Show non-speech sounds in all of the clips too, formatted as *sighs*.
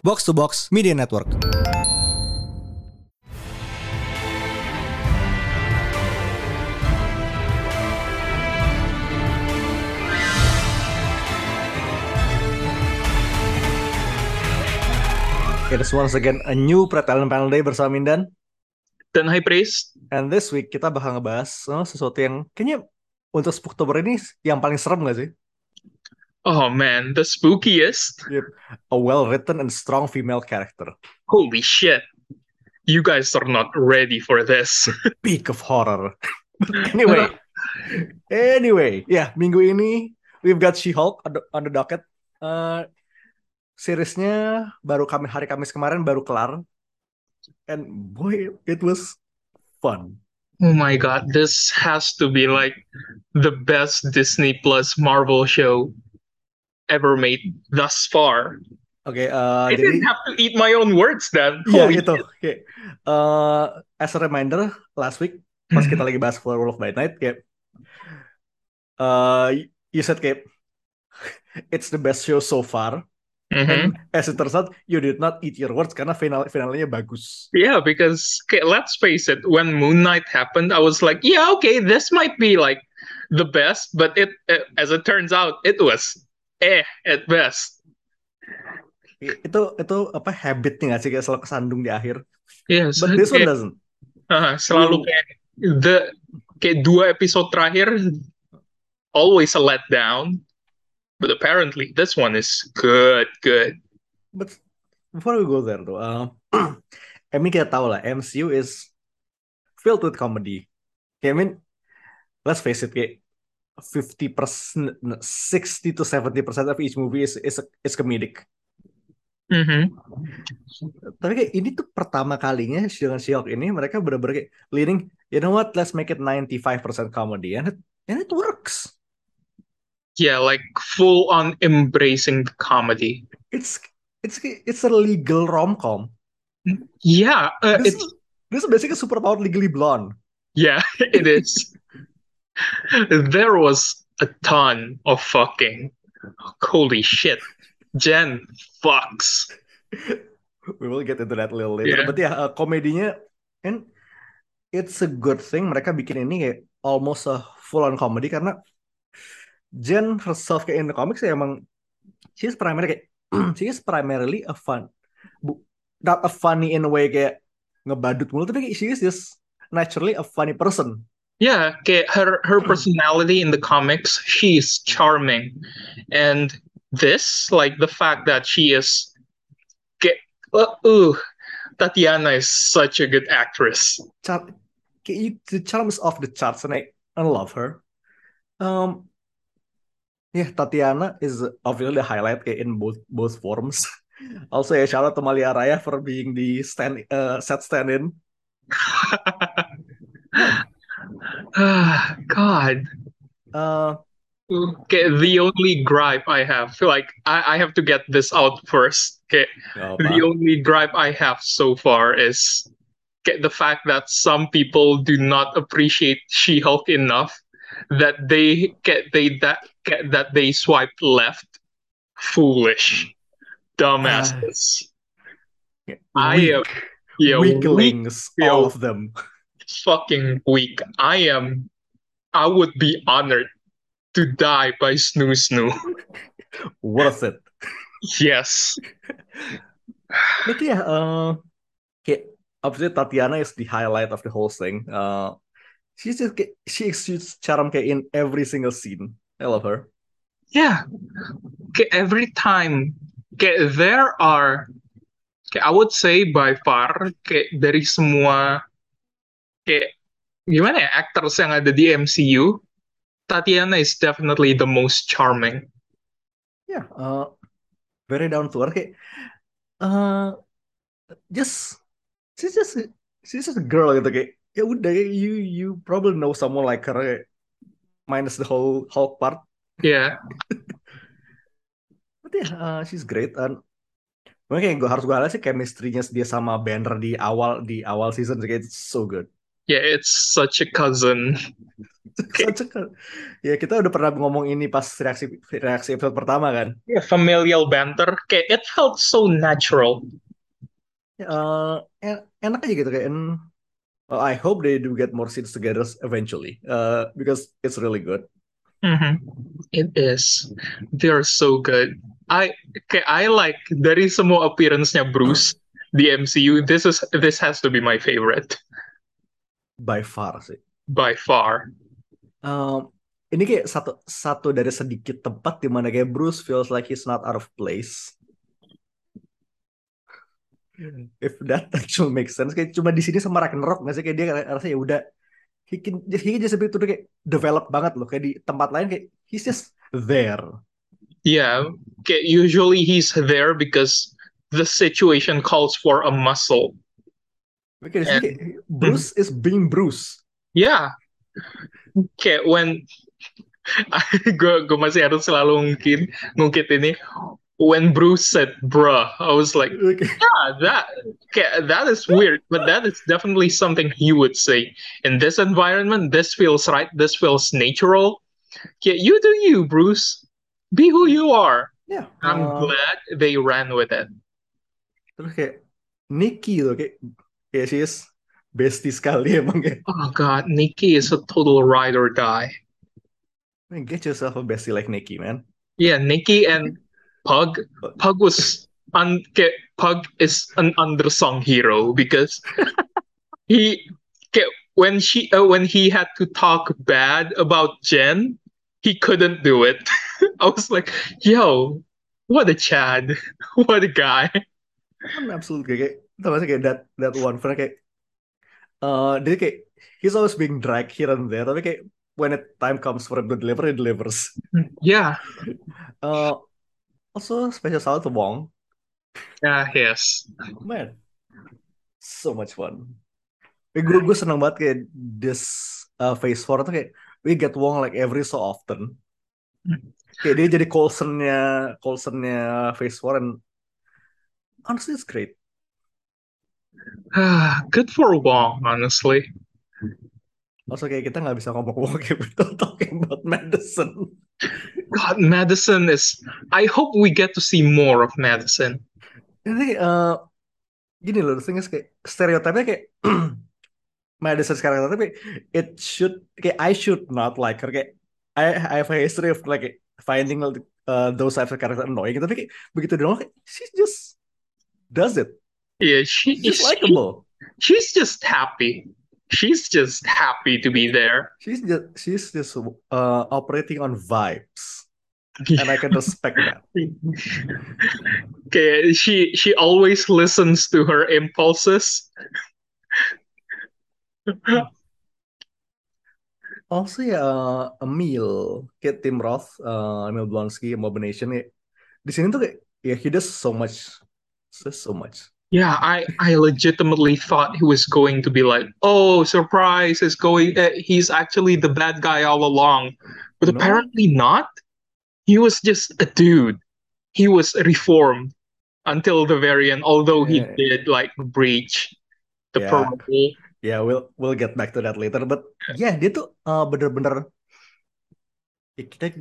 Box to Box Media Network. It is once again a new Pretalent Panel Day bersama Mindan. Dan High Priest. And this week kita bakal ngebahas oh, sesuatu yang kayaknya untuk Spooktober ini yang paling serem gak sih? Oh man, the spookiest. Yep. A well-written and strong female character. Holy shit. You guys are not ready for this. *laughs* Peak of horror. *laughs* anyway. anyway, yeah, minggu ini we've got She-Hulk on the, on the docket. Uh, seriesnya baru kami hari Kamis kemarin baru kelar. And boy, it was fun. Oh my god, this has to be like the best Disney Plus Marvel show ever made thus far. Okay, uh, I jadi, didn't have to eat my own words dan. Iya itu. Oke. Okay. Uh, as a reminder, last week pas kita lagi bahas Werewolf by Night, kayak uh, you said kayak *laughs* it's the best show so far. Mm-hmm. as it turns out, you did not eat your words karena final finalnya bagus. Yeah, because okay, let's face it, when Moon Knight happened, I was like, yeah, okay, this might be like the best, but it, it as it turns out, it was eh at best. Itu itu apa habitnya nggak sih kayak selalu kesandung di akhir? Yes, but this one doesn't. Uh, selalu kayak the kayak dua episode terakhir always a letdown But apparently, this one is good, good. But before we go there, though, uh, *clears throat* I mean kita tahu lah, MCU is filled with comedy. I mean, let's face it, kayak 50%, 60 to 70% of each movie is is, is comedic. Mm -hmm. Tapi kayak ini tuh pertama kalinya dengan She-Hulk ini mereka bener-bener kayak leading, you know what, let's make it 95% comedy and it, and it works yeah, like full on embracing the comedy. It's it's it's a legal rom com. Yeah, uh, this, it's is, this is basically super powered legally blonde. Yeah, *laughs* it is. There was a ton of fucking. Holy shit, Jen fucks. We will get into that a little later. Yeah. But yeah, uh, komedinya and it's a good thing mereka bikin ini kayak almost a full on comedy karena Jen herself kayak in the comics ya emang she's primarily kayak *clears throat* she is primarily a fun bu, not a funny in a way kayak ngebadut mulu tapi she is just naturally a funny person. Yeah, kayak her her personality in the comics, she is charming, and this like the fact that she is kayak uh, uh Tatiana is such a good actress. Char- the charm is off the charts, and I, I love her. Um, Yeah, Tatiana is obviously the highlight in both both forms. *laughs* also, yeah, shout out to Malia Raya for being the stand uh, set *laughs* *sighs* God. Uh, okay, the only gripe I have, like I, I have to get this out first. Okay, oh, the only gripe I have so far is get the fact that some people do not appreciate She-Hulk enough that they get they that get that they swiped left. Foolish, dumbasses. Uh, I am yeah, weaklings, weak, all of them. *laughs* Fucking weak. I am. I would be honored to die by Snoo Snoo. Worth it. Yes. but yeah, uh, okay, obviously Tatiana is the highlight of the whole thing. Uh, she's just she exudes charm in every single scene. I love her. Yeah, Okay, every time okay, there are okay, I would say by far kayak dari semua kayak gimana ya actors yang ada di MCU Tatiana is definitely the most charming. Yeah, uh, very down to earth. Kayak, uh, just she's just she's just a girl gitu kayak ya udah you you probably know someone like her minus the whole Hulk part. Yeah. *laughs* But yeah, uh, she's great and Mungkin gue harus gue sih chemistry-nya dia sama Banner di awal di awal season kayak it's so good. Yeah, it's *laughs* such a cousin ya kita udah pernah ngomong ini pas reaksi reaksi episode pertama kan. Yeah, familial banter. Kayak it felt so natural. Uh, enak aja gitu kayak. well, I hope they do get more scenes together eventually. Uh, because it's really good. Mm-hmm. It is. They're so good. I kayak I like dari semua appearance-nya Bruce di MCU. This is this has to be my favorite. By far sih. By far. Um, ini kayak satu satu dari sedikit tempat di mana kayak Bruce feels like he's not out of place. If that *laughs* actually makes sense, kayak cuma di sini sama Ragnarok nggak sih kayak dia rasa ya udah he can he can just be tuh kayak develop banget loh kayak di tempat lain kayak he's just there. Yeah, okay, usually he's there because the situation calls for a muscle. Okay, and, Bruce mm, is being Bruce. Yeah, kayak when *laughs* gue gue masih harus selalu mungkin ngungkit ini when Bruce said bruh I was like yeah that that is weird but that is definitely something he would say. In this environment this feels right this feels natural. Yeah you do you Bruce. Be who you are. Yeah I'm uh, glad they ran with it. terus kayak Nikki tuh kayak kayak she is bestie sekali emang ya. Oh god, Nikki is a total ride or die. Man, get yourself a bestie like Nikki, man. Yeah, Nikki and Pug. Pug was un- Pug is an undersung hero because *laughs* he when she uh, when he had to talk bad about Jen, he couldn't do it. *laughs* I was like, yo, what a Chad, *laughs* what a guy. I'm absolutely kayak, kayak that that one friend kayak uh, dia kayak he's always being dragged here and there tapi kayak when it time comes for him to deliver he delivers. Yeah uh, also special shout to Wong. Yeah yes. Man so much fun. Gue gue seneng banget kayak this uh, phase 4 tuh kayak we get Wong like every so often. Kayak dia jadi Coulsonnya Coulsonnya phase 4 and honestly it's great *sighs* Good for Wong, honestly. Also kayak kita nggak bisa ngomong Wong without talking about Madison. God, Madison is. I hope we get to see more of Madison. Ini uh, gini loh, thing is kayak stereotipnya kayak *clears throat* Madison sekarang tapi it should kayak I should not like her kayak I, I have a history of like finding uh, those types of character annoying tapi kayak begitu dong she just does it Yeah, she, she's likable. She, she's just happy. She's just happy to be there. She's just she's just uh, operating on vibes, and I can respect that. Okay, she she always listens to her impulses. also ya uh, Emil kayak Tim Roth, uh, Emil Blonsky, Abomination ya di sini tuh kayak ya yeah, he does so much, does so much. Yeah, I I legitimately thought he was going to be like, "Oh, surprise! Is going. Uh, he's actually the bad guy all along," but no. apparently not. He was just a dude. He was reformed until the very end. Although he yeah. did like breach the yeah. parole. Yeah, we'll we'll get back to that later. But yeah, dia tuh uh, bener-bener kita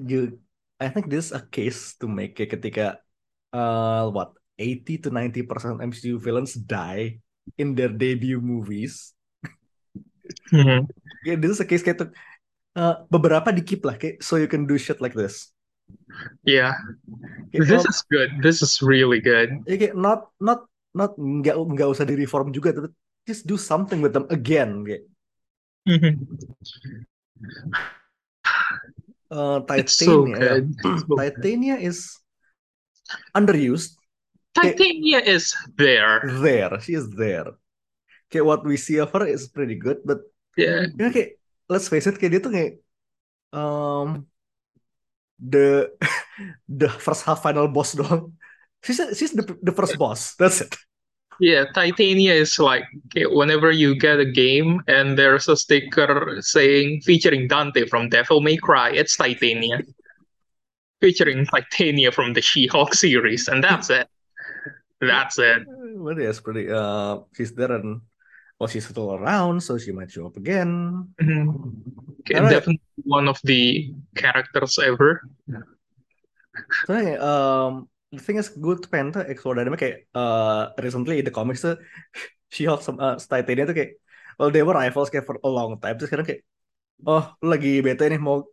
I think this is a case to make ketika uh what 80 to 90% MCU villains die in their debut movies. Mm-hmm. yeah, this is a case kayak uh, beberapa di keep lah kayak so you can do shit like this. Yeah. Kayak, this is good. This is really good. Ya, kayak not not not nggak nggak usah di reform juga tapi just do something with them again kayak. Mm-hmm. Uh, Titania. So Titania is underused Titania is there. There, she is there. Kayak what we see of her is pretty good, but yeah, you know, kayak let's face it, kayak dia tuh kayak um the *laughs* the first half final boss doang. She's she's the the first boss. That's it. Yeah, Titania is like okay, whenever you get a game and there's a sticker saying featuring Dante from Devil May Cry, it's Titania. *laughs* featuring Titania from the She-Hulk series, and that's it. That's it. But it's pretty. Uh, she's there, and well, she's still around, so she might show up again. Mm-hmm. Okay, definitely one of the characters ever. So, um, the thing is, pengen tuh explore dynamic kayak uh, recently in the comics tuh She-Hulk sama uh, Titania tuh kayak well they were rivals kayak for a long time terus sekarang kayak oh lu lagi bete nih mau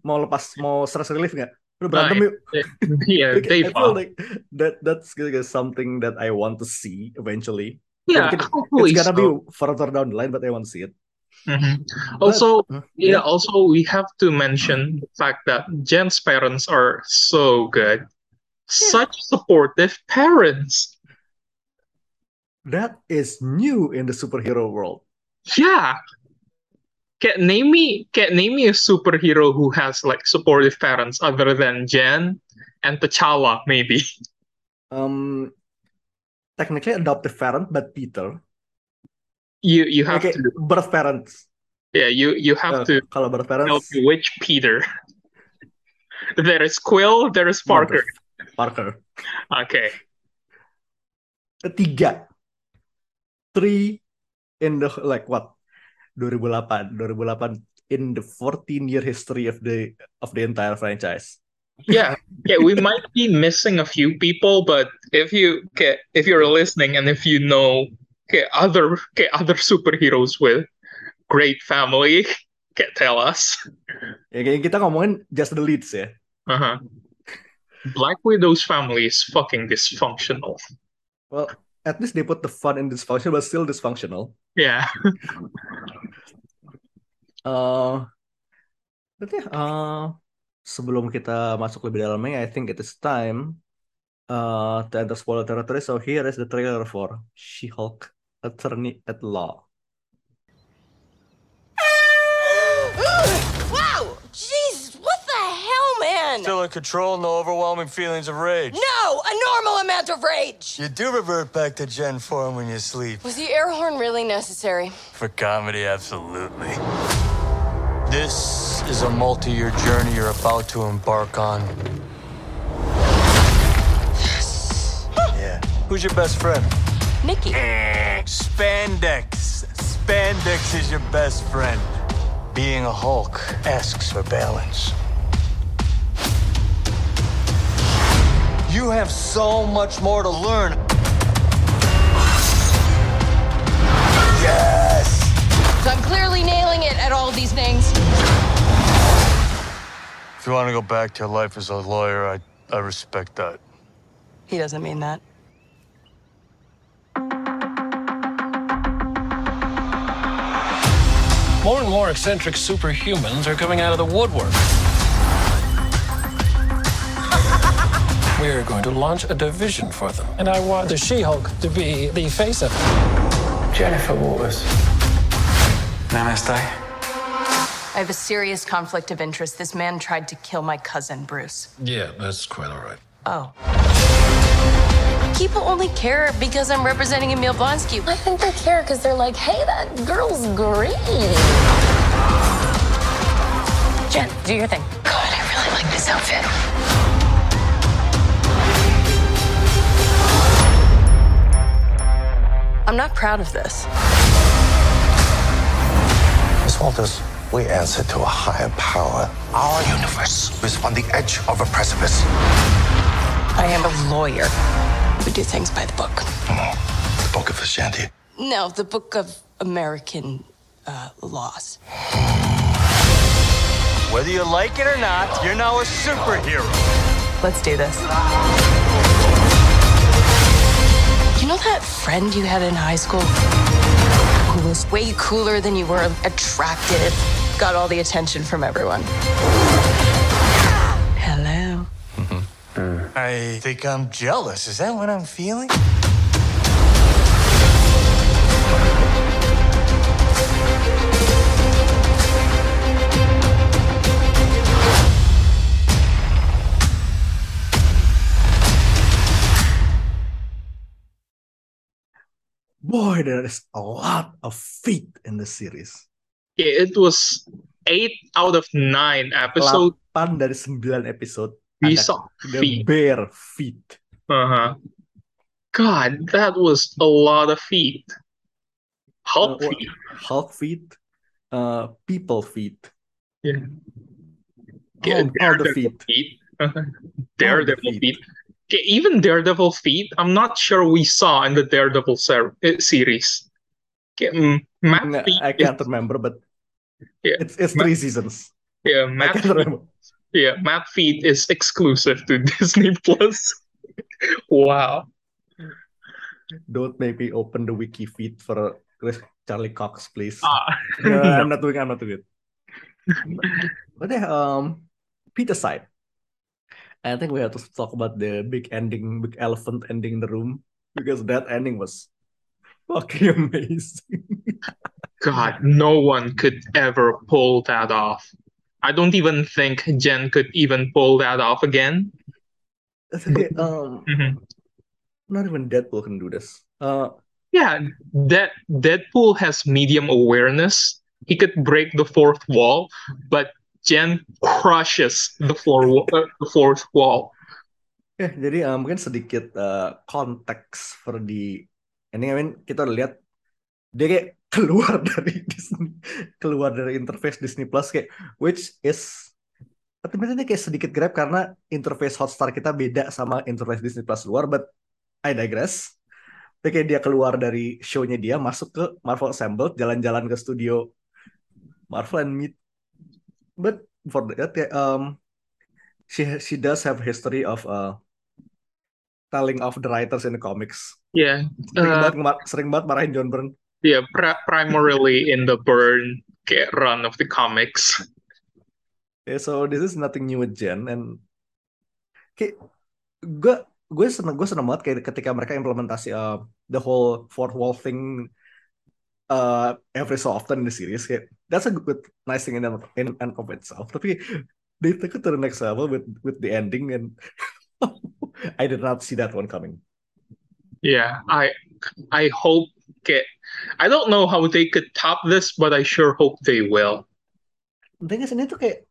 mau lepas mau stress relief nggak yuk *laughs* yeah, okay, I feel like that that's something that I want to see eventually yeah, it's gonna so. be further down the line, but I want to see it. Mm-hmm. Also, but, yeah, yeah, also we have to mention the fact that Jen's parents are so good, yeah. such supportive parents. That is new in the superhero world. Yeah. Can name me can name me a superhero who has like supportive parents other than Jen and T'Challa, maybe. Um technically adoptive parent, but Peter. You you have okay, to birth parents. Yeah, you you have uh, to kalau birth parents. which Peter. *laughs* there is Quill, there is Parker. Parker. Okay. Ketiga. Three in the like what? 2008, 2008 in the 14 year history of the of the entire franchise. Yeah yeah we might be missing a few people but if you get if you're listening and if you know get other get other superheroes with great family get tell us. Ya kayak kita ngomongin just the leads ya. Uh-huh. Black Widow's family is fucking dysfunctional. Well at least they put the fun in dysfunctional but still dysfunctional yeah *laughs* uh but yeah uh sebelum kita masuk lebih dalamnya, I think it is time uh, to enter spoiler territory. So here is the trailer for She-Hulk Attorney at Law. Still in control, no overwhelming feelings of rage. No, a normal amount of rage. You do revert back to Jen form when you sleep. Was the air horn really necessary? For comedy, absolutely. This is a multi year journey you're about to embark on. Yes. Yeah. Who's your best friend? Nikki. Eh, spandex. Spandex is your best friend. Being a Hulk asks for balance. You have so much more to learn. Yes! So I'm clearly nailing it at all these things. If you want to go back to your life as a lawyer, I, I respect that. He doesn't mean that. More and more eccentric superhumans are coming out of the woodwork. We're going to launch a division for them. And I want the She-Hulk to be the face of it. Jennifer Walters. Namaste. I have a serious conflict of interest. This man tried to kill my cousin, Bruce. Yeah, that's quite all right. Oh. People only care because I'm representing Emil Blonsky. I think they care because they're like, hey, that girl's green. Jen, do your thing. God, I really like this outfit. I'm not proud of this. Miss Walters, we answer to a higher power. Our universe is on the edge of a precipice. I am a lawyer. We do things by the book. the Book of Vishanti. No, the Book of American uh, laws. Whether you like it or not, you're now a superhero. Let's do this. You know that friend you had in high school? who was way cooler than you were, attractive, got all the attention from everyone. Hello. Mm-hmm. I think I'm jealous. Is that what I'm feeling? Boy, there is a lot of feet in the series. Yeah, it was eight out of nine episodes. 8 dari 9 episode. We saw feet. bare feet. Uh-huh. God, that was a lot of feet. Hulk uh, feet. Hulk feet, uh, people feet. Yeah. All, all the feet. feet. Daredevil feet. feet. Okay, even Daredevil feet, I'm not sure we saw in the Daredevil ser- uh, series. Mm, Matt feet I can't is- remember, but yeah, it's it's Ma- three seasons. yeah, Matt remember. yeah, Matt feet is exclusive to *laughs* Disney Plus. wow. Don't make me open the wiki feed for Chris Charlie Cox, please. Ah, no, no. I'm *laughs* not doing. I'm not doing it. But yeah, um, Pete aside, I think we have to talk about the big ending, big elephant ending in the room because that ending was fucking *laughs* amazing. God, no one could ever pull that off. I don't even think Jen could even pull that off again. Okay, *laughs* um, Mhm. not even Deadpool can do this. Uh, Yeah, that Deadpool has medium awareness. He could break the fourth wall, but Jen crushes the floor uh, the fourth wall. ya jadi uh, mungkin sedikit uh, konteks for di ini I mean kita udah lihat dia kayak keluar *laughs* dari Disney, keluar dari interface Disney Plus kayak which is tapi ini kayak sedikit grab karena interface Hotstar kita beda sama interface Disney Plus luar but I digress Tapi kayak dia keluar dari show-nya dia masuk ke Marvel Assembled jalan-jalan ke studio Marvel and meet but for that um she she does have history of uh telling off the writers in the comics Yeah, sering uh, banget sering banget marahin John Byrne yeah, pri- primarily in the kayak run of the comics. Yeah, so this is nothing new with Jen and kayak gue gue seneng gue seneng banget kayak ketika mereka implementasi uh, the whole fourth wall thing uh, every so often in the series. Kayak that's a good nice thing in and, in and of itself. Tapi they took it to the next level with with the ending and *laughs* I did not see that one coming. Yeah, I I hope kayak I don't know how they could top this, but I sure hope they will. the thing is ini tuh kayak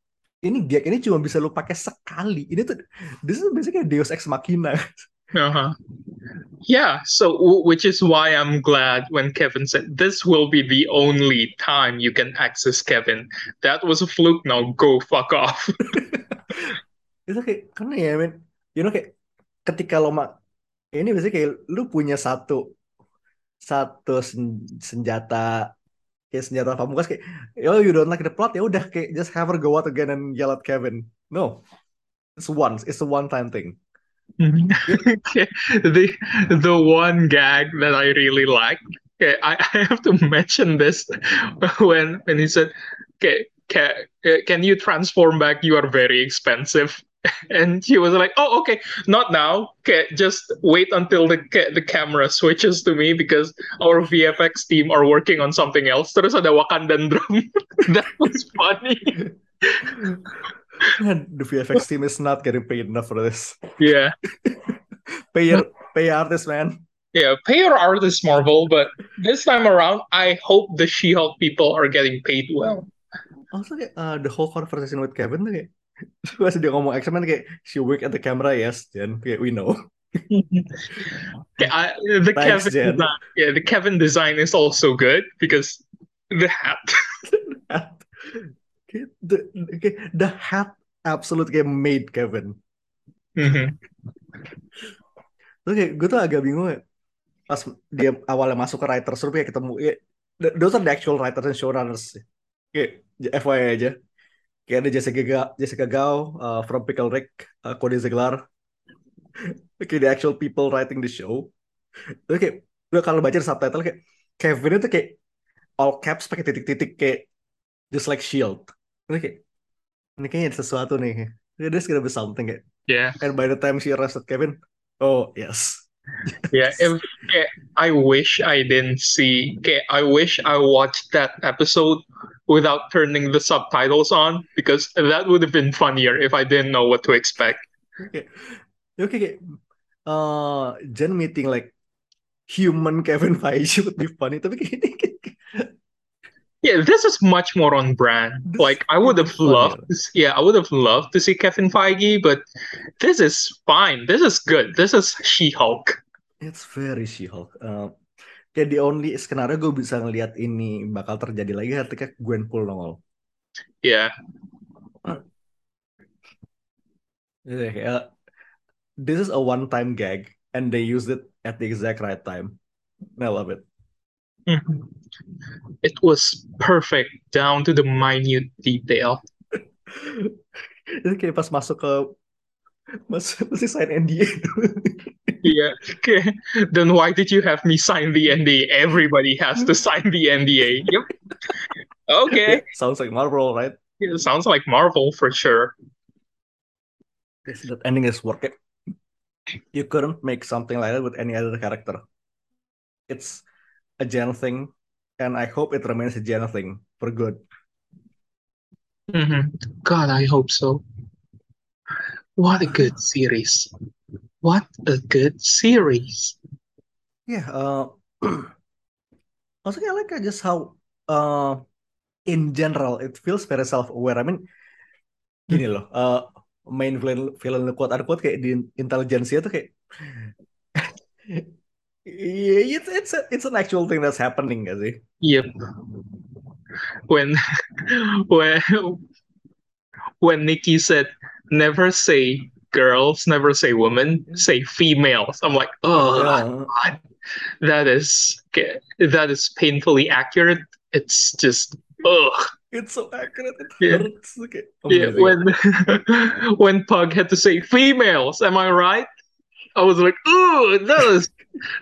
ini gag ini cuma bisa lu pakai sekali. Ini tuh this is basically Deus Ex Machina. Uh-huh. Yeah, so which is why I'm glad when Kevin said this will be the only time you can access Kevin. That was a fluke. Now go fuck off. *laughs* itu kayak karena ya men you know kayak ketika lo mak ini biasanya kayak lu punya satu satu sen- senjata kayak senjata pamungkas kayak oh you don't like the plot ya udah kayak just have her go out again and yell at Kevin no it's once it's a one time thing Okay, mm-hmm. *laughs* the the one gag that I really liked. Okay, I, *laughs* I have to mention this *laughs* when when he said, "Okay, can, uh, can you transform back? You are very expensive." And he was like, "Oh, okay, not now. Okay, just wait until the the camera switches to me because our VFX team are working on something else." Terus ada Wakandan drum. that was funny. The VFX team is not getting paid enough for this Yeah. *laughs* pay your pay artists man Yeah, pay your artist Marvel, but this time around, I hope the She-Hulk people are getting paid well. also uh, the whole conversation with Kevin tuh kayak *laughs* pas dia ngomong X-Men kayak she wink at the camera yes Jen kayak we know *laughs* Okay, I, the Thanks, Kevin Jen. design, yeah, the Kevin design is also good because the hat. The kayak the hat absolute kayak made Kevin. Mhm. Terus kayak gue tuh agak bingung ya pas dia awalnya masuk ke writers room kayak ketemu ya, th- those are the actual writers and showrunners kayak FYI aja. Kayak ada Jessica Ga Jessica Gao uh, from Pickle Rick uh, Cody Ziglar *laughs* kayak the actual people writing the show. Terus kayak gue kalau baca di subtitle kayak Kevin itu kayak all caps pakai titik-titik kayak just like shield terus kayak ini kayaknya ada sesuatu nih there's gonna be something kayak Yeah, and by the time she arrested Kevin oh yes yeah. If, okay, I wish I didn't see. Okay, I wish I watched that episode without turning the subtitles on because that would have been funnier if I didn't know what to expect. Oke, oke, kayak uh, Jen meeting like human Kevin Feige would be funny, tapi kayak ini kayak- Yeah, this is much more on brand. This Like I would have loved, to yeah, I would have loved to see Kevin Feige, but this is fine. This is good. This is She-Hulk. it's very She-Hulk. Uh, kayak the only skenario gue bisa ngelihat ini bakal terjadi lagi ketika Gwenpool nongol. Iya. Yeah. yeah. This is a one-time gag, and they used it at the exact right time. I love it. Mhm. It was perfect down to the minute detail. *laughs* Itu kayak pas masuk ke mas masih sign NDA. Yeah. Okay. Then why did you have me sign the NDA? Everybody has to sign the NDA. Yep. Okay. Sounds like Marvel, right? It sounds like Marvel for sure. Yes, that ending is worth it. You couldn't make something like that with any other character. It's a Jen thing, and I hope it remains a Jen thing for good. hmm God, I hope so. What a good series. What a good series. Yeah, uh, *clears throat* also I like just how, uh, in general, it feels very self-aware. I mean, gini loh, uh, main villain villain quote unquote kayak di intelijensia tuh kayak *laughs* it's it's a, it's an actual thing that's happening gak sih? Yep. When *laughs* when when Nikki said never say girls, never say women, say females. I'm like, oh Yeah. God, that is that is painfully accurate. It's just ugh. It's so accurate. It Yeah. hurts. Okay. Yeah, when *laughs* when Pug had to say females, am I right? I was like, ooh, that is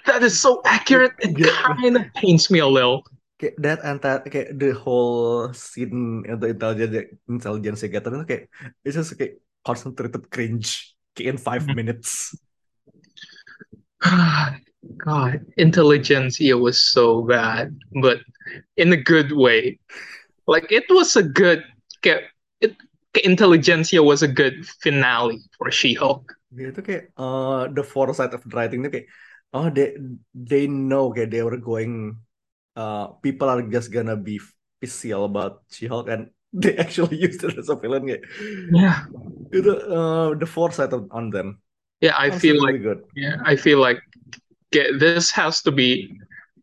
that is so accurate. It kind of pains me a little. kayak that entire kayak the whole scene untuk intelligence intelligence gathering itu kayak it's just kayak concentrated cringe kayak in five Mhm. minutes. *sighs* God, Intelligencia was so bad, but in a good way. Like it was a good it, it Intelligencia was a good finale for She-Hulk. Dia itu kayak uh, the foresight of the writing itu kayak oh they they know kayak they were going uh, people are just gonna be pissy about She-Hulk and *laughs* they actually used it as a villain kayak Yeah. itu uh, the foresight of, on them. Yeah, I That's feel really like good. yeah, I feel like okay, this has to be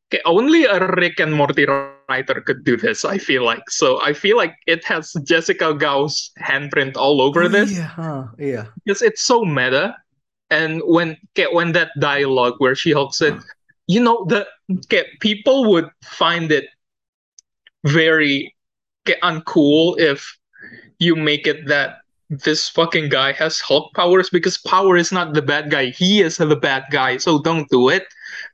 okay, only a Rick and Morty writer could do this, I feel like. So I feel like it has Jessica Gao's handprint all over this. yeah huh, iya. because it's so meta. And when when that dialogue where she Hulk said, you know, the people would find it very uncool if you make it that this fucking guy has Hulk powers because power is not the bad guy. He is the bad guy. So don't do it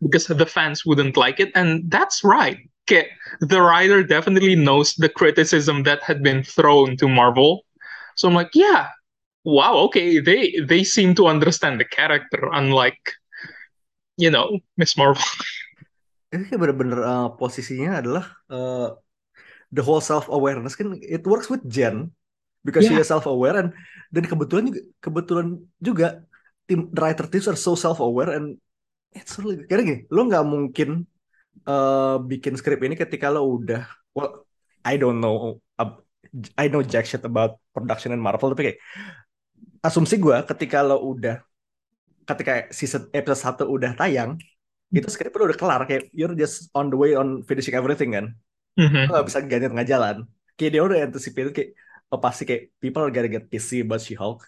because the fans wouldn't like it. And that's right. The writer definitely knows the criticism that had been thrown to Marvel. So I'm like, yeah, wow, okay, they they seem to understand the character, unlike you know Miss Marvel. *laughs* Ini kayak bener-bener uh, posisinya adalah uh, the whole self awareness kan it works with Jen because she Yeah. is self aware and dan kebetulan juga kebetulan juga tim writer teams are so self aware and it's really karena gini lo nggak mungkin uh, bikin skrip ini ketika lo udah well I don't know uh, I know jack shit about production and Marvel tapi kayak asumsi gue ketika lo udah ketika season episode 1 udah tayang itu skripnya udah kelar kayak you're just on the way on finishing everything kan? Mhm. lo gak bisa ganti tengah jalan. Kayak dia udah anticipate kayak oh, pasti kayak people are gonna get pissy about She-Hulk.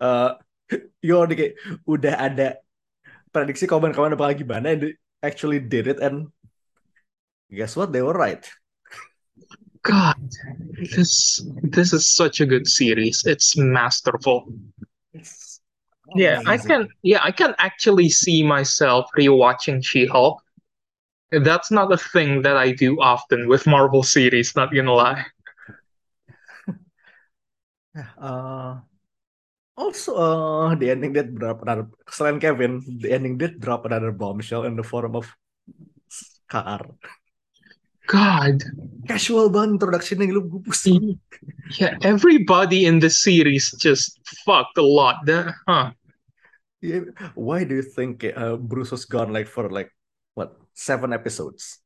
Eh *laughs* you already kayak udah ada prediksi komen-komen bakal gimana and they actually did it and guess what? They were right God, this this is such a good series. It's masterful. It's Yeah, I can. Yeah, I can actually see myself rewatching She-Hulk. That's not a thing that I do often with Marvel series. Not gonna lie. *laughs* Uh, also, uh, the ending did drop another. Selain Kevin, the ending did drop another bombshell in the form of Skaar. God, Casual banget introduction-nya lu gue pusing. yeah, everybody in the series just fucked a lot. The- huh? Yeah, Why do you think uh, Bruce was gone like for like what seven episodes?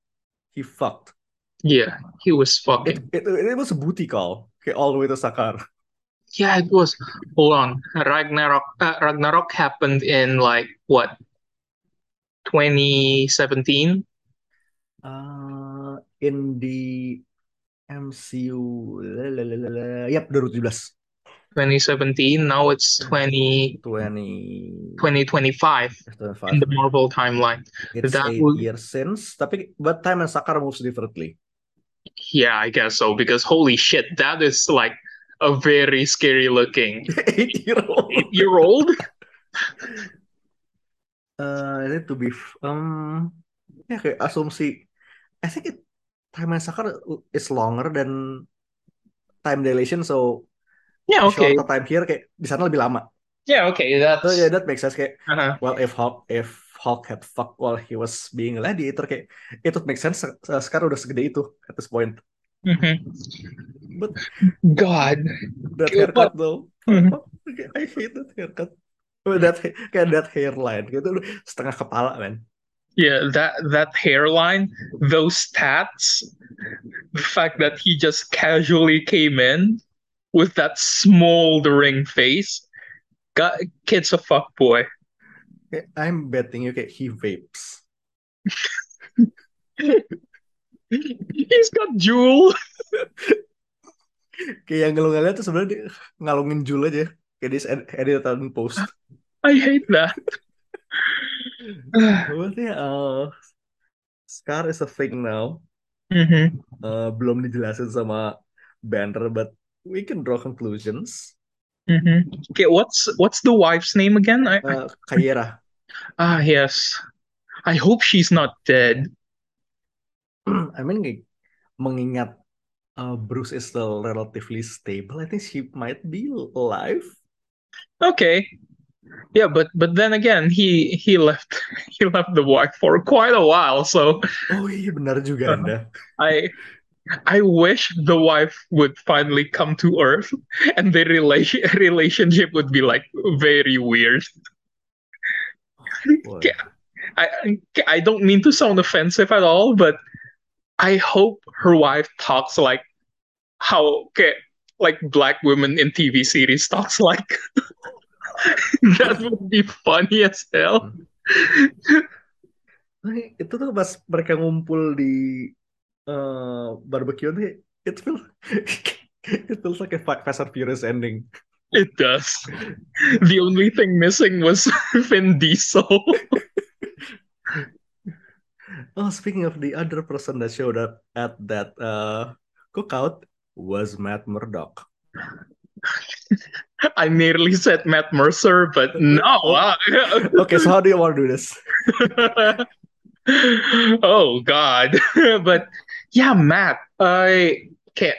He fucked. Yeah, he was It, it, it was a booty call. Okay, all the way to Sakaar. Yeah, it was. Hold on, Ragnarok. Uh, Ragnarok happened in like what, 2017. Uh, in the MCU, yep, 2017. 2017. Now it's 20, 20, 2025 in the Marvel timeline. It's that eight would... years since, tapi but time and Sakura moves differently. Yeah, I guess so. Because holy shit, that is like a very scary looking *laughs* eight year old. Eight year old. uh, ini to be um ya kayak asumsi. I think it time Sakura is longer than time dilation, so yeah, okay. Shorter time here kayak di sana lebih lama. Yeah, okay, that's. So yeah, that makes sense kayak. Uh-huh. Well, if Hulk if Hulk had fuck while he was being a gladiator kayak it would make sense. Sekarang udah segede itu at this point. Mm-hmm. But God, that haircut though, mm-hmm. *laughs* I hate that haircut. That kayak that hairline gitu setengah kepala man. Yeah, that that hairline, those tats, the fact that he just casually came in with that smoldering face. God, kid's a fuck boy. Eh, I'm betting you get he vapes. He's got Juul. *laughs* kayak ngeliat tuh sebenarnya ngalungin Juul aja. Kayak edit editan post. I hate that. Berarti uh, Scar is a thing now. Mm-hmm. Uh, belum dijelasin sama Banner, but we can draw conclusions. Mm-hmm. Okay, what's what's the wife's name again? I, uh, Kayera. Ah, yes. I hope she's not dead. I mean, mengingat uh, Bruce is still relatively stable, I think she might be alive. Okay. Yeah, but but then again, he he left *laughs* he left the wife for quite a while, so. Oh iya benar juga anda. Uh, I I wish the wife would finally come to Earth and the relation relationship would be like very weird. I I don't mean to sound offensive at all, but I hope her wife talks like how okay, like black women in TV series talks like. *laughs* *laughs* that would be funny as hell. Itu tuh pas mereka ngumpul di uh, barbecue nih it feels *laughs* it feels like a Fast and Furious ending. It does. The only thing missing was *laughs* Vin Diesel. oh, speaking of the other person that showed up at that uh, cookout was Matt Murdock. I nearly said Matt Mercer, but no. *laughs* okay, so how do you want to do this? *laughs* oh God! *laughs* but yeah, Matt. I okay.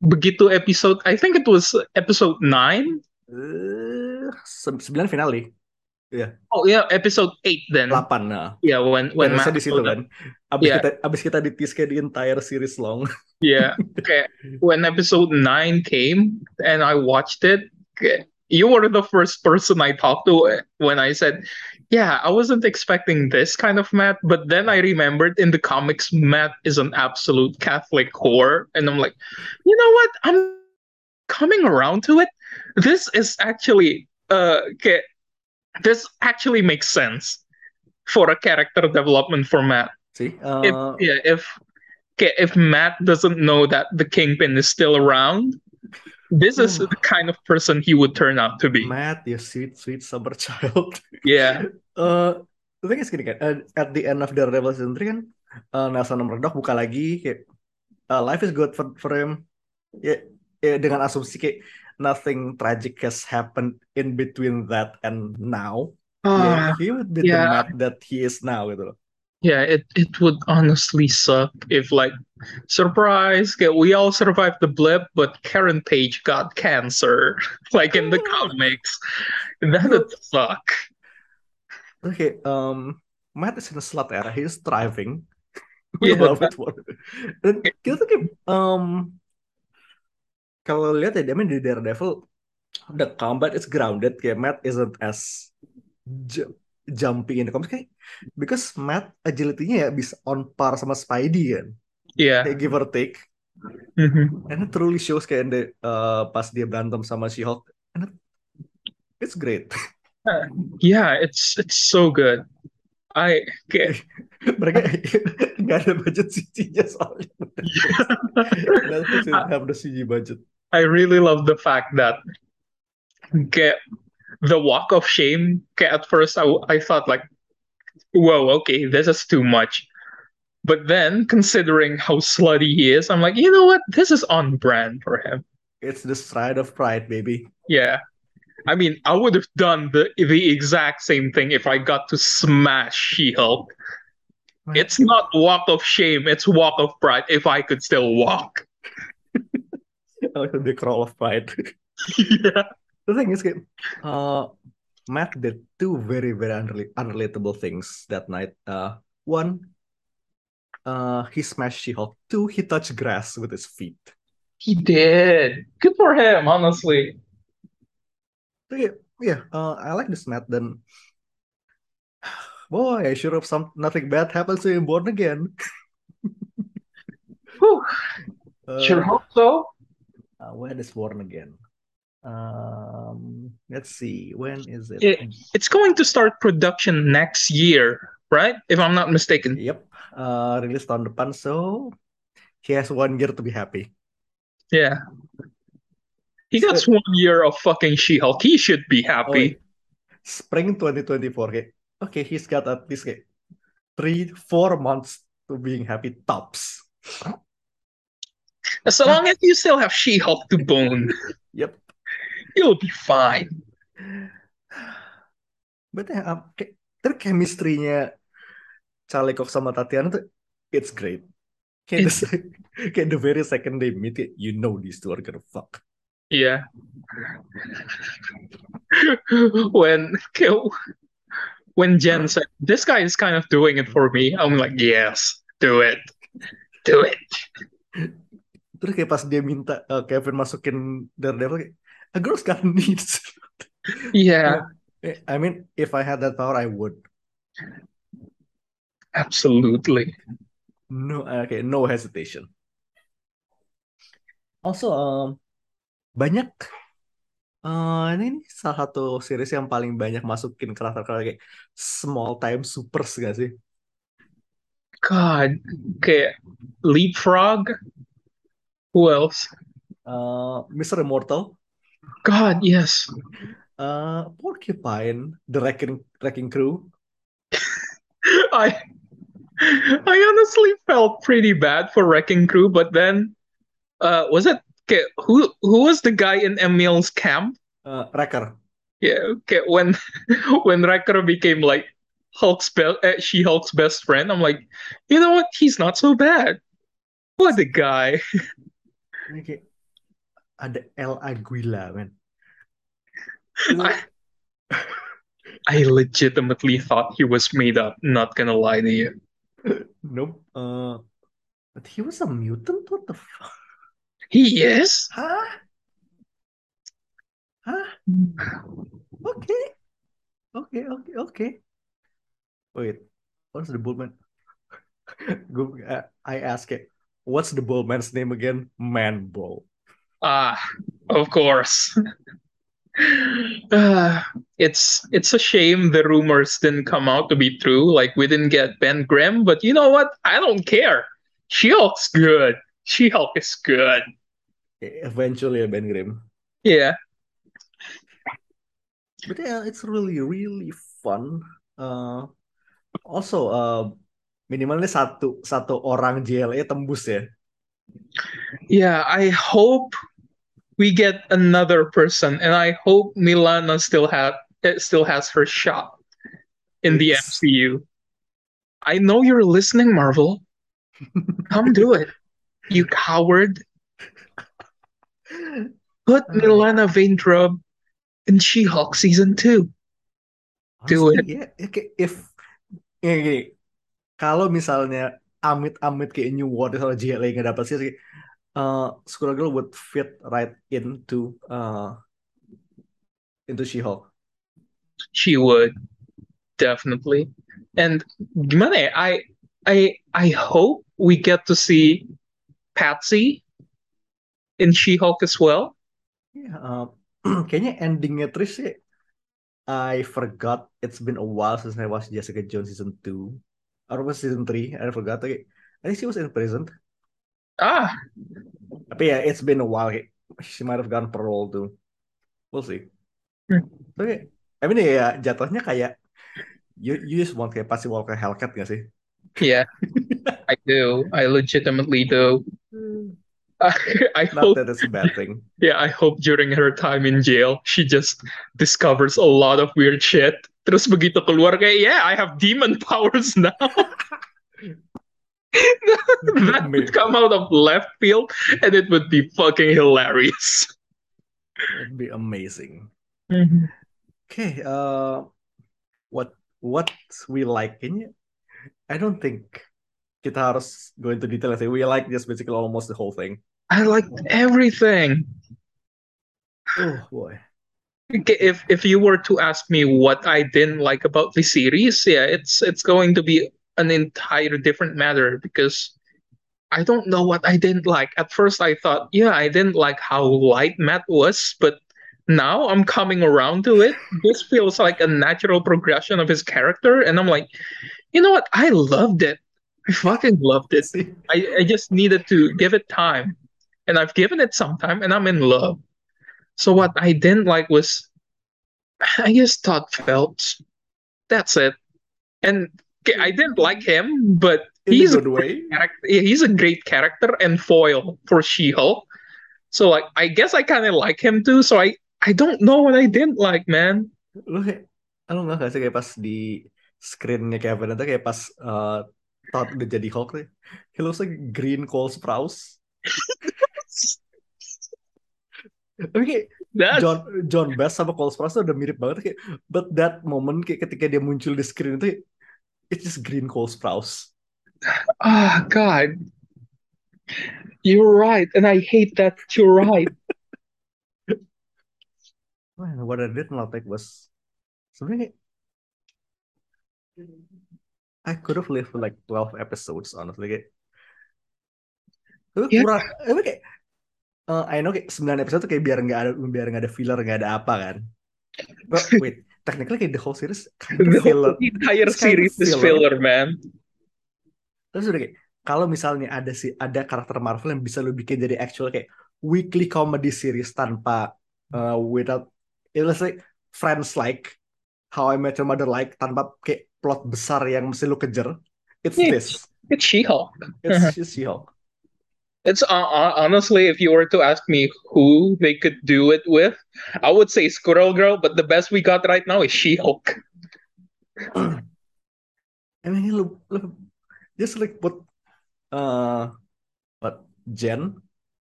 Begitu episode, I think it was episode 9. Uh, sembilan finale. Yeah. Oh yeah, episode 8 then. 8 nah. Yeah, when when Matt di situ kan. Abis yeah. kita abis kita ditis kayak the entire series long. Yeah. Okay. When episode 9 came and I watched it, you were the first person I talked to when I said, yeah, I wasn't expecting this kind of Matt, but then I remembered in the comics, Matt is an absolute Catholic whore. And I'm like, you know what? I'm coming around to it. This is actually, uh, okay, this actually makes sense for a character development for Matt. See? Uh... If, yeah, if, if Matt doesn't know that the Kingpin is still around, this is the *sighs* kind of person he would turn out to be. Matt, you sweet, sweet summer child. *laughs* Yeah. *laughs* uh, the thing is gini kan, uh, at the end of the Rebel Season 3 kan, uh, Nelson Murdoch buka lagi kayak, uh, life is good for, for him. Ya, yeah, yeah, dengan asumsi kayak nothing tragic has happened in between that and now. Uh, yeah, he would be yeah. the Matt that he is now gitu loh yeah it it would honestly suck if like surprise we all survived the blip but karen page got cancer *laughs* like in the comics. That would suck. Okay um matt is in a slut era he's thriving. *laughs* We yeah, love it. Dan kita tuh kayak um kalau lihat ya dia main di Daredevil. The combat is grounded. Kayak Matt isn't as jumping in the comics kayak because Matt agility-nya ya bisa on par sama Spidey kan. Iya. Yeah. Kayak give or take. Mm-hmm. And it truly shows kayak the, uh, pas dia berantem sama She-Hulk. And it, it's great. Uh, *laughs* yeah, it's it's so good. I kayak *laughs* mereka *laughs* nggak ada budget CG-nya soalnya. Didn't have the CG budget. I really love the fact that kayak the walk of shame at first I, I thought like whoa okay this is too much. But then considering how slutty he is I'm like you know what? This is on brand for him. It's the stride of pride baby. Yeah. I mean I would have done the the exact same thing if I got to smash She-Hulk. It's not walk of shame it's walk of pride if I could still walk. *laughs* Like the crawl of pride. *laughs* Yeah the thing is uh Matt did two very very unrel- unrelatable things that night. Uh one uh he smashed She-Hulk. Two he touched grass with his feet. He did. Good for him honestly. Yeah, yeah uh, I like this Matt then boy I sure hope some nothing bad happens to him born again. Whew. Uh, sure hope so. uh, when is born again um let's see. When is it? it it's going to start production next year right? If i'm not mistaken. Yep. Uh release tahun depan so he has one year to be happy. Yeah. He got so, one year of fucking she-hulk. He should be happy. Oh, spring 2024 okay okay he's got at least okay, three four months to being happy tops. As long as you still have she-hulk to bone. Yep you'll be fine. But ya, um, kayak, ter chemistry-nya Charlie Cox sama Tatiana tuh it's great. Kayak, it's... the, *laughs* kayak the very second they meet, you know these two are gonna fuck. Yeah. when when Jen said, "This guy is kind of doing it for me," I'm like, "Yes, do it, do it." Terus kayak pas dia minta uh, Kevin masukin Daredevil, kayak, a girl's got needs. *laughs* yeah. I mean, if I had that power, I would. Absolutely. No, okay, no hesitation. Also, um, banyak uh, ini salah satu series yang paling banyak masukin karakter-karakter kayak small time supers gak sih? God, kayak Leapfrog. Who else? Uh, Mr. Immortal. God, yes. Uh, Porcupine, the Wrecking Wrecking Crew. *laughs* I I honestly felt pretty bad for Wrecking Crew, but then, uh, was it okay, who who was the guy in Emil's camp? Uh, Wrecker. Yeah. Okay. When *laughs* when Wrecker became like Hulk's best, uh, She Hulk's best friend, I'm like, you know what? He's not so bad. What a guy. *laughs* Okay. Ada El Aguila, man. I, I legitimately thought he was made up. Not gonna lie to you. *laughs* Nope. Uh, but he was a mutant. What the fuck? He is. Huh? Huh? Okay. Okay. Okay. Okay. Wait. What's the bullman? *laughs* Uh, I ask it. What's the bullman's name again? Man Bull. Ah, of course. uh, *laughs* it's it's a shame the rumors didn't come out to be true. Like we didn't get Ben Grimm, but you know what? I don't care. She-Hulk's good. She-Hulk is good. Eventually, Ben Grimm. Yeah. But yeah, it's really really fun. Uh, also, uh, minimalnya satu satu orang GLA tembus ya. Yeah, I hope we get another person, and I hope Milana still have still has her shot in the MCU. I know you're listening, Marvel. Come do it, you coward. Put uh, Milana Vaintrub in She-Hulk season two. Do it. Yeah, if gini, kalau misalnya amit-amit kayak New Warriors atau GLA nggak dapat sih, uh, Squirrel Girl would fit right into uh, into She-Hulk. She would definitely. And gimana? I I I hope we get to see Patsy in She-Hulk as well. Yeah, uh, *clears throat* kayaknya endingnya Trish sih. I forgot it's been a while since I watched Jessica Jones season 2. or was season 3 I forgot okay. I think she was in prison ah tapi ya it's been a while she might have gotten parole too we'll see hmm. okay. I mean ya jatuhnya kayak you you just want kayak pasti Walker Hellcat gak sih yeah I do I legitimately do *laughs* I, Not hope that it's a bad thing. Yeah, I hope during her time in jail, she just discovers a lot of weird shit. Terus begitu keluar kayak, yeah, I have demon *laughs* powers now. *laughs* that would come out of left field, and it would be fucking hilarious. It'd be amazing. Mm-hmm. Okay, uh, what what we like in it? I don't think kita harus go into detail. I think we like just basically almost the whole thing. I like everything. Oh boy. If if you were to ask me what I didn't like about the series, yeah, it's it's going to be an entire different matter because I don't know what I didn't like. At first I thought, yeah, I didn't like how light Matt was, but now I'm coming around to it. This feels like a natural progression of his character, and I'm like, you know what? I loved it. I fucking loved it. I, I just needed to give it time and I've given it some time and I'm in love. So what I didn't like was I just thought felt. That's it. And I didn't like him, but in he's a good way. Character, he's a great character and foil for She-Hulk. So like I guess I kind of like him too. So I I don't know what I didn't like, man. Lu kayak, lu nggak sih kayak pas di screennya Kevin itu kayak pas uh, Todd udah jadi Hulk deh. He looks like green Cole Sprouse. *laughs* Tapi kayak That's... John John Bass sama Cole Sprouse udah mirip banget kayak but that moment kayak ketika dia muncul di screen itu it's just green Cole Sprouse. Ah oh, God, you're right, and I hate that you're right. *laughs* Man, what I did not like was sebenarnya I could have lived for like 12 episodes honestly kayak yeah. kurang kayak uh, I know kayak 9 episode tuh kayak biar nggak ada biar nggak ada filler nggak ada apa kan but wait technically kayak the whole series kind of the filler. whole entire series is filler. filler man. Terus udah kayak kalau misalnya ada sih ada karakter Marvel yang bisa lo bikin jadi actual kayak weekly comedy series tanpa uh, without it was like friends like How I Met Your Mother like tanpa kayak plot besar yang mesti lo kejar it's yeah, this. it's She-Hulk. It's *laughs* She-Hulk It's uh, uh, honestly, if you were to ask me who they could do it with, I would say Squirrel Girl, but the best we got right now is She Hulk. I mean, look, look, just like what, uh, what Jen,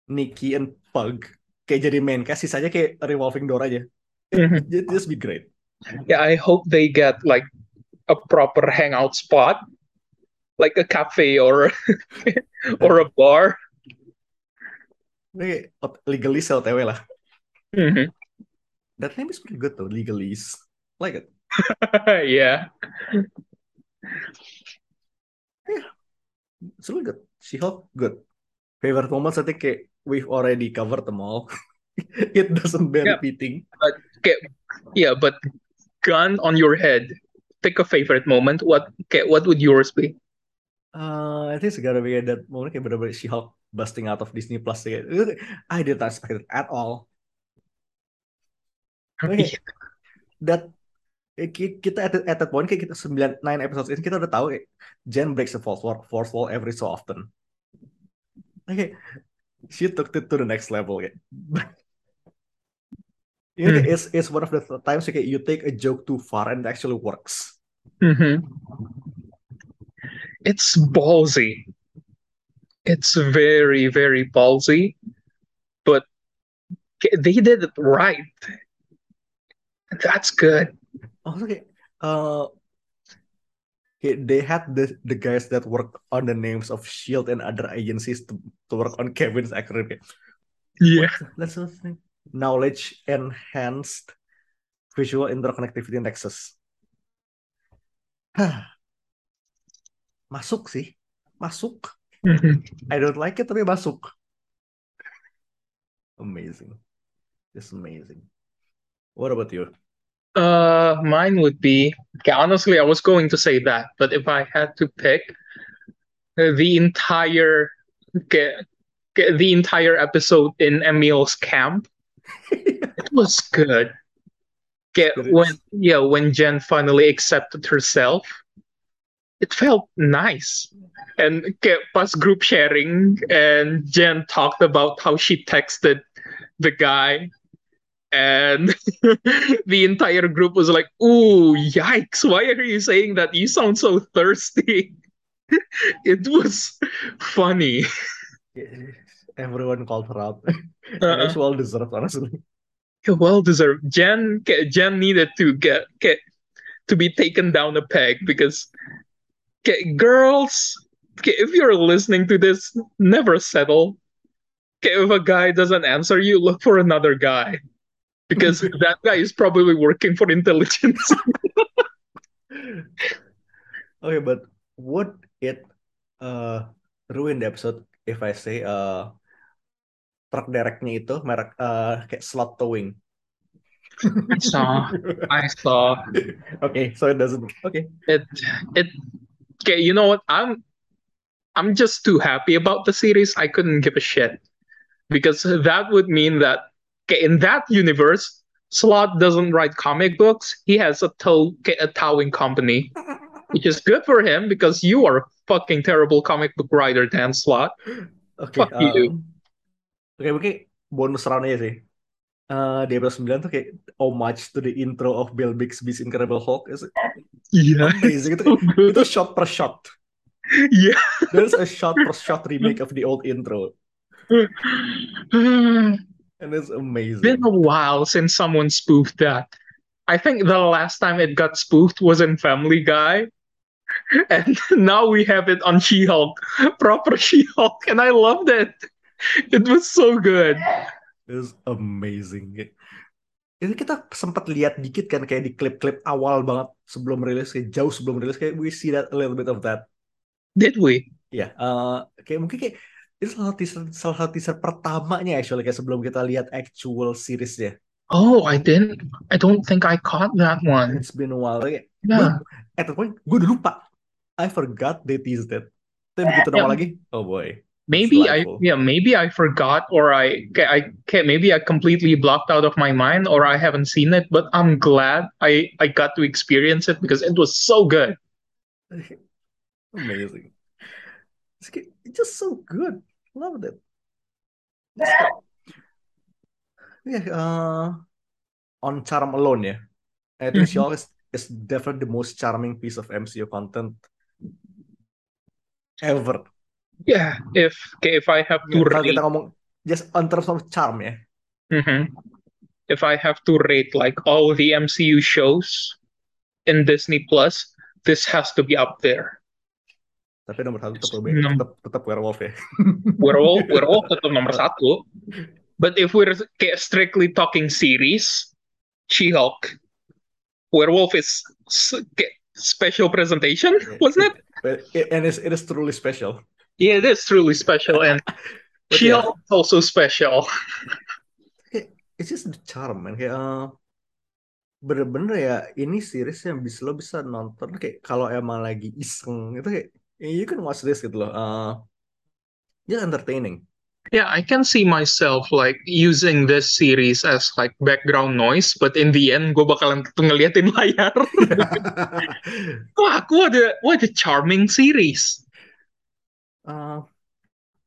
Nikki, and Pug kayak jadi main cast, sisanya kayak revolving door aja. Mm-hmm. It, just be great. Yeah, I hope they get like a proper hangout spot, like a cafe or *laughs* or a bar Ini legalese LTW lah. Mm-hmm. That name is pretty good though, legalese. Like it. *laughs* yeah. Yeah. It's really good. She-Hulk, good. Favorite moments, I think okay, we've already covered them all. *laughs* it doesn't bear yeah. repeating. But, okay, yeah, but gun on your head, pick a favorite moment. What okay, what would yours be? Uh, I think it's gotta be that moment kayak bener-bener She-Hulk busting out of Disney Plus kayak I didn't expect it at all. Okay. that eh, kita at, at that point kayak kita sembilan nine episodes ini kita udah tahu kayak Jen breaks the fourth wall, fourth wall every so often. Okay, she took it to the next level kayak. *laughs* you know, hmm. it's it's one of the times kayak you take a joke too far and it actually works. Mm-hmm it's ballsy. It's very, very ballsy, but they did it right. That's good. Okay, uh, okay, they had the, the guys that work on the names of Shield and other agencies to, to work on Kevin's accurate. Yeah, let's think. Knowledge enhanced visual interconnectivity nexus. *sighs* masuk sih masuk I don't like it tapi masuk amazing. Just amazing. What about you? Uh, mine would be. Okay, honestly, I was going to say that, but if I had to pick, uh, the entire, okay, okay, the entire episode in Emil's camp, *laughs* it was good. Get when yeah, when Jen finally accepted herself, it felt nice. And pas group sharing, and Jen talked about how she texted the guy and *laughs* the entire group was like, "Ooh, yikes! Why are you saying that? You sound so thirsty." *laughs* it was funny. *laughs* Everyone called her out. Uh-uh. It's well deserved, honestly. Well deserved. Jen, Jen needed to get, get to be taken down a peg because get, girls, if you're listening to this, never settle. Okay, If a guy doesn't answer you, look for another guy because *laughs* that guy is probably working for Intelligencia. *laughs* okay, but would it uh, ruin the episode if I say uh, truck directnya itu merek uh, kayak Slott towing? I saw. I saw. *laughs* Okay, so it doesn't. Okay. It it. Okay, you know what? I'm I'm just too happy about the series. I couldn't give a shit because that would mean that Okay, in that universe, Slott doesn't write comic books. He has a tow a towing company, which is good for him because you are a fucking terrible comic book writer, Dan Slott. Okay, Fuck um, you. Okay, mungkin bonus round aja sih. Uh, di episode 9 tuh kayak homage to the intro of Bill Bixby's Incredible Hulk. Iya. Yeah. Amazing. Itu, *laughs* itu shot per shot. Yeah. There's a shot per shot remake of the old intro. *sighs* and it's amazing. Been a while since someone spoofed that. I think the last time it got spoofed was in Family Guy. *laughs* And now we have it on She-Hulk, proper She-Hulk, and I loved it. It was so good. It was amazing. Ini kita sempat lihat dikit kan kayak di klip-klip awal banget sebelum rilis, kayak jauh sebelum rilis kayak we see that a little bit of that. Did we? Ya, yeah, uh, kayak mungkin kayak itu salah satu teaser salah satu teaser pertamanya actually kayak sebelum kita lihat actual seriesnya. Oh, I didn't. I don't think I caught that one. It's been a while. Kayak, yeah. Gue, at that point, gue udah lupa. I forgot they teased it. Tapi begitu yeah. lagi, oh boy. Maybe I yeah maybe I forgot or I I can maybe I completely blocked out of my mind or I haven't seen it but I'm glad I I got to experience it because it was so good. *laughs* Amazing. It's just so good. Loved it. Yeah, uh, on charm alone, yeah. I think mm-hmm. she is, is definitely the most charming piece of MCU content ever. Yeah, if okay, if I have to yeah, rate, kita ngomong just on terms of charm, yeah. Mm-hmm. If I have to rate like all the MCU shows in Disney Plus, this has to be up there. Tapi nomor satu tetap, tetap, tetap werewolf ya. *laughs* werewolf, werewolf tetap *laughs* nomor satu. But if we're strictly talking series, She-Hulk, werewolf is special presentation, wasn't it? And it's, it is truly special. Yeah, is truly special, and *laughs* She-Hulk yeah. also special. *laughs* It's just the charm, man. Kayak uh, bener-bener ya ini series yang bisa lo bisa nonton kayak kalau emang lagi iseng itu kayak you can watch this gitu loh. Uh, yeah, entertaining. Yeah, I can see myself like using this series as like background noise, but in the end gue bakalan ngeliatin layar. *laughs* Wah, what a what a charming series. Uh,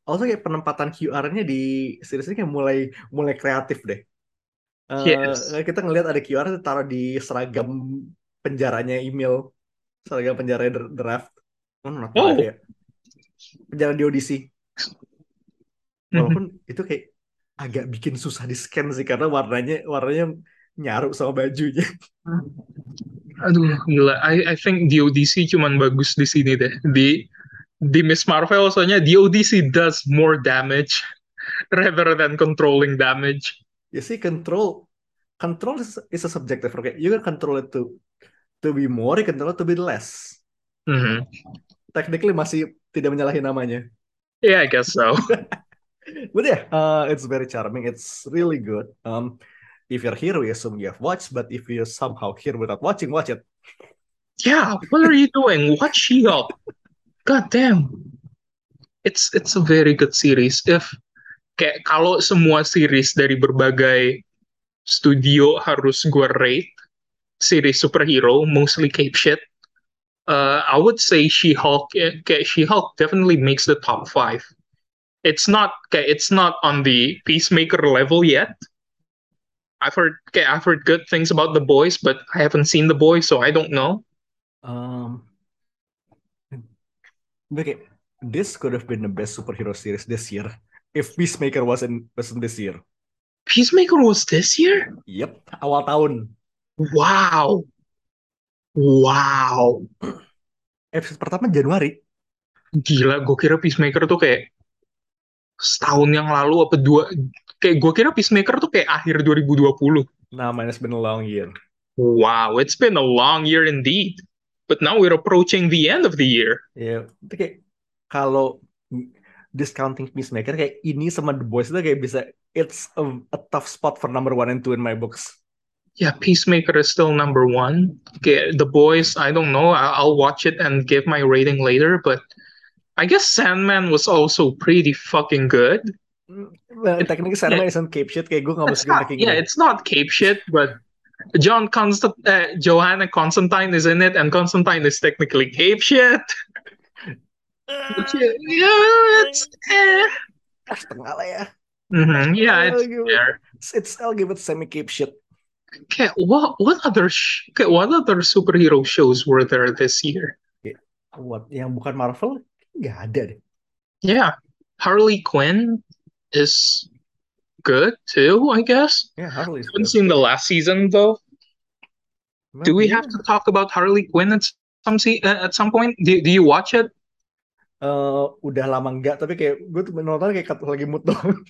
also kayak penempatan QR-nya di series ini kayak mulai mulai kreatif deh. Uh, yes. Kita ngelihat ada QR taruh di seragam penjaranya email, seragam penjara draft. Hmm, oh. ya. Perjalanan di audisi. Walaupun mm-hmm. itu kayak agak bikin susah di scan sih karena warnanya warnanya nyaru sama bajunya. Aduh, gila. I I think the audisi cuman bagus di sini deh. Di di Miss Marvel soalnya the audisi does more damage rather than controlling damage. Ya sih control control is, is a subjective. Okay, you can control it to to be more, you can control it to be less. Mm -hmm technically masih tidak menyalahi namanya. Yeah, I guess so. *laughs* But yeah, uh, it's very charming. It's really good. Um, if you're here, we assume you have watched, but if you're somehow here without watching, watch it. Yeah, what are you doing? Watch She-Hulk. God damn. It's it's a very good series. If kayak kalau semua series dari berbagai studio harus gue rate series superhero, mostly cape shit, uh, I would say She-Hulk. Okay, She-Hulk definitely makes the top five. It's not okay, it's not on the Peacemaker level yet. I've heard okay, I've heard good things about the boys, but I haven't seen the boys, so I don't know. Um, okay, this could have been the best superhero series this year if Peacemaker wasn't wasn't this year. Peacemaker was this year? Yep, awal tahun. Wow. Wow. Episode pertama Januari. Gila, gue kira Peacemaker tuh kayak setahun yang lalu apa dua kayak gue kira Peacemaker tuh kayak akhir 2020. Nah, man, it's been a long year. Wow, it's been a long year indeed. But now we're approaching the end of the year. Yeah, kayak kalau discounting Peacemaker kayak ini sama The Boys itu kayak bisa it's a, a tough spot for number one and two in my books. Yeah, Peacemaker is still number one. Okay, The Boys, I don't know. I'll watch it and give my rating later, but I guess Sandman was also pretty fucking good. Hmm, well, technically Sandman yeah. isn't cape shit kayak gue gak masukin Yeah, it's not cape shit, but John Constant uh, Johanna Constantine is in it, and Constantine is technically cape shit. yeah, it's eh. Mm-hmm. Yeah, it's, it's, it's I'll give it semi cape shit. Okay, what what other sh- okay, what other superhero shows were there this year? What yang bukan Marvel? Nggak ada deh. Yeah, Harley Quinn is good too, I guess. Yeah, Harley. Haven't seen the last season though. Well, do we have to talk about Harley Quinn at some see uh, at some point? Do, do you watch it? Uh, udah lama enggak, tapi kayak gue tuh nonton kayak lagi mood doang. *laughs*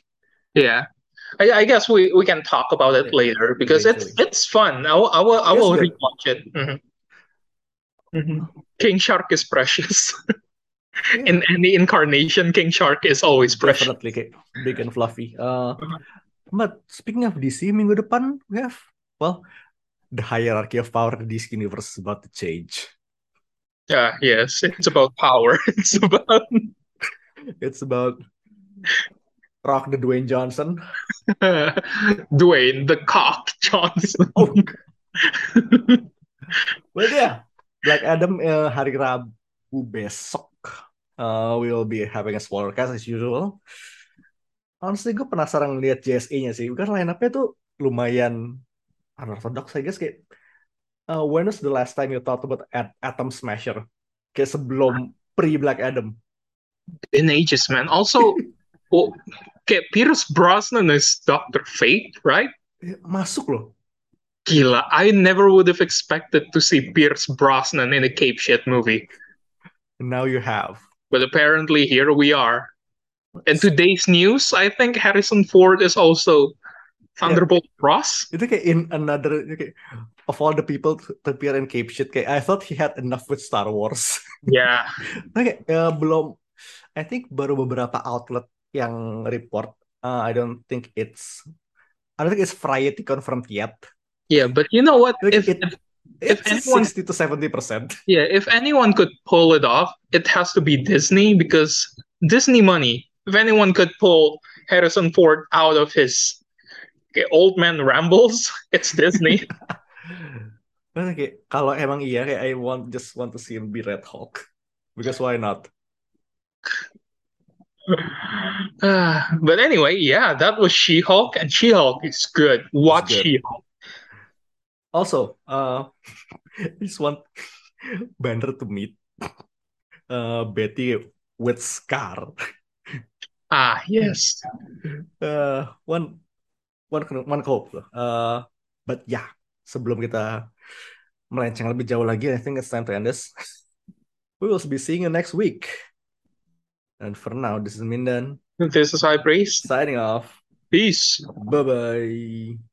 Yeah. I, I, guess we, we can talk about it later because it's it's fun. I will I will, I will rewatch it. Mm-hmm. Mm-hmm. King Shark is precious. *laughs* yeah. In any incarnation, King Shark is always precious. Definitely kayak big and fluffy. Uh, but speaking of DC, minggu depan we have well the hierarchy of power in this universe is about to change. Yeah, yes, it's about power. *laughs* It's about it's about Rock the Dwayne Johnson. *laughs* Dwayne the Cock Johnson. *laughs* oh. well, yeah, Black Adam uh, hari Rabu besok uh, we will be having a spoiler cast as usual. Honestly, gue penasaran lihat JSA-nya sih. Kan line-up-nya tuh lumayan unorthodox, I guess. Kayak uh, when was the last time you thought about At Atom Smasher? Kayak sebelum pre Black Adam. In ages, man. Also, *laughs* oh, kayak Pierce Brosnan is Doctor Fate, right? Masuk loh. Gila, I never would have expected to see Pierce Brosnan in a Cape Shit movie. Now you have. But apparently here we are. In today's news, I think Harrison Ford is also Thunderbolt yeah. Ross. Itu kayak in another kayak, of all the people to appear in Cape Shit, kayak I thought he had enough with Star Wars. *laughs* Yeah. *laughs* Okay, uh, belum. I think baru beberapa outlet yang report. Uh, I don't think it's. I don't think it's Variety confirmed yet. Yeah, but you know what? Like if, it, if, if anyone, sixty to seventy percent. Yeah, if anyone could pull it off, it has to be Disney because Disney money. If anyone could pull Harrison Ford out of his okay, old man rambles, *laughs* it's Disney. *laughs* kalau emang iya kayak I want just want to see him be Red Hulk because why not? Uh, *sighs* but anyway, yeah, that was She-Hulk, and She-Hulk is good. Watch She-Hulk. Also, uh, *laughs* just want *laughs* Banner to meet uh, Betty with Scar. Ah, yes. *laughs* Uh, one one one hope. Uh, but yeah, sebelum kita melenceng lebih jauh lagi, I think it's time to end this. We will be seeing you next week. And for now, this is Mindan. This is High Priest. Signing off. Peace. Bye bye.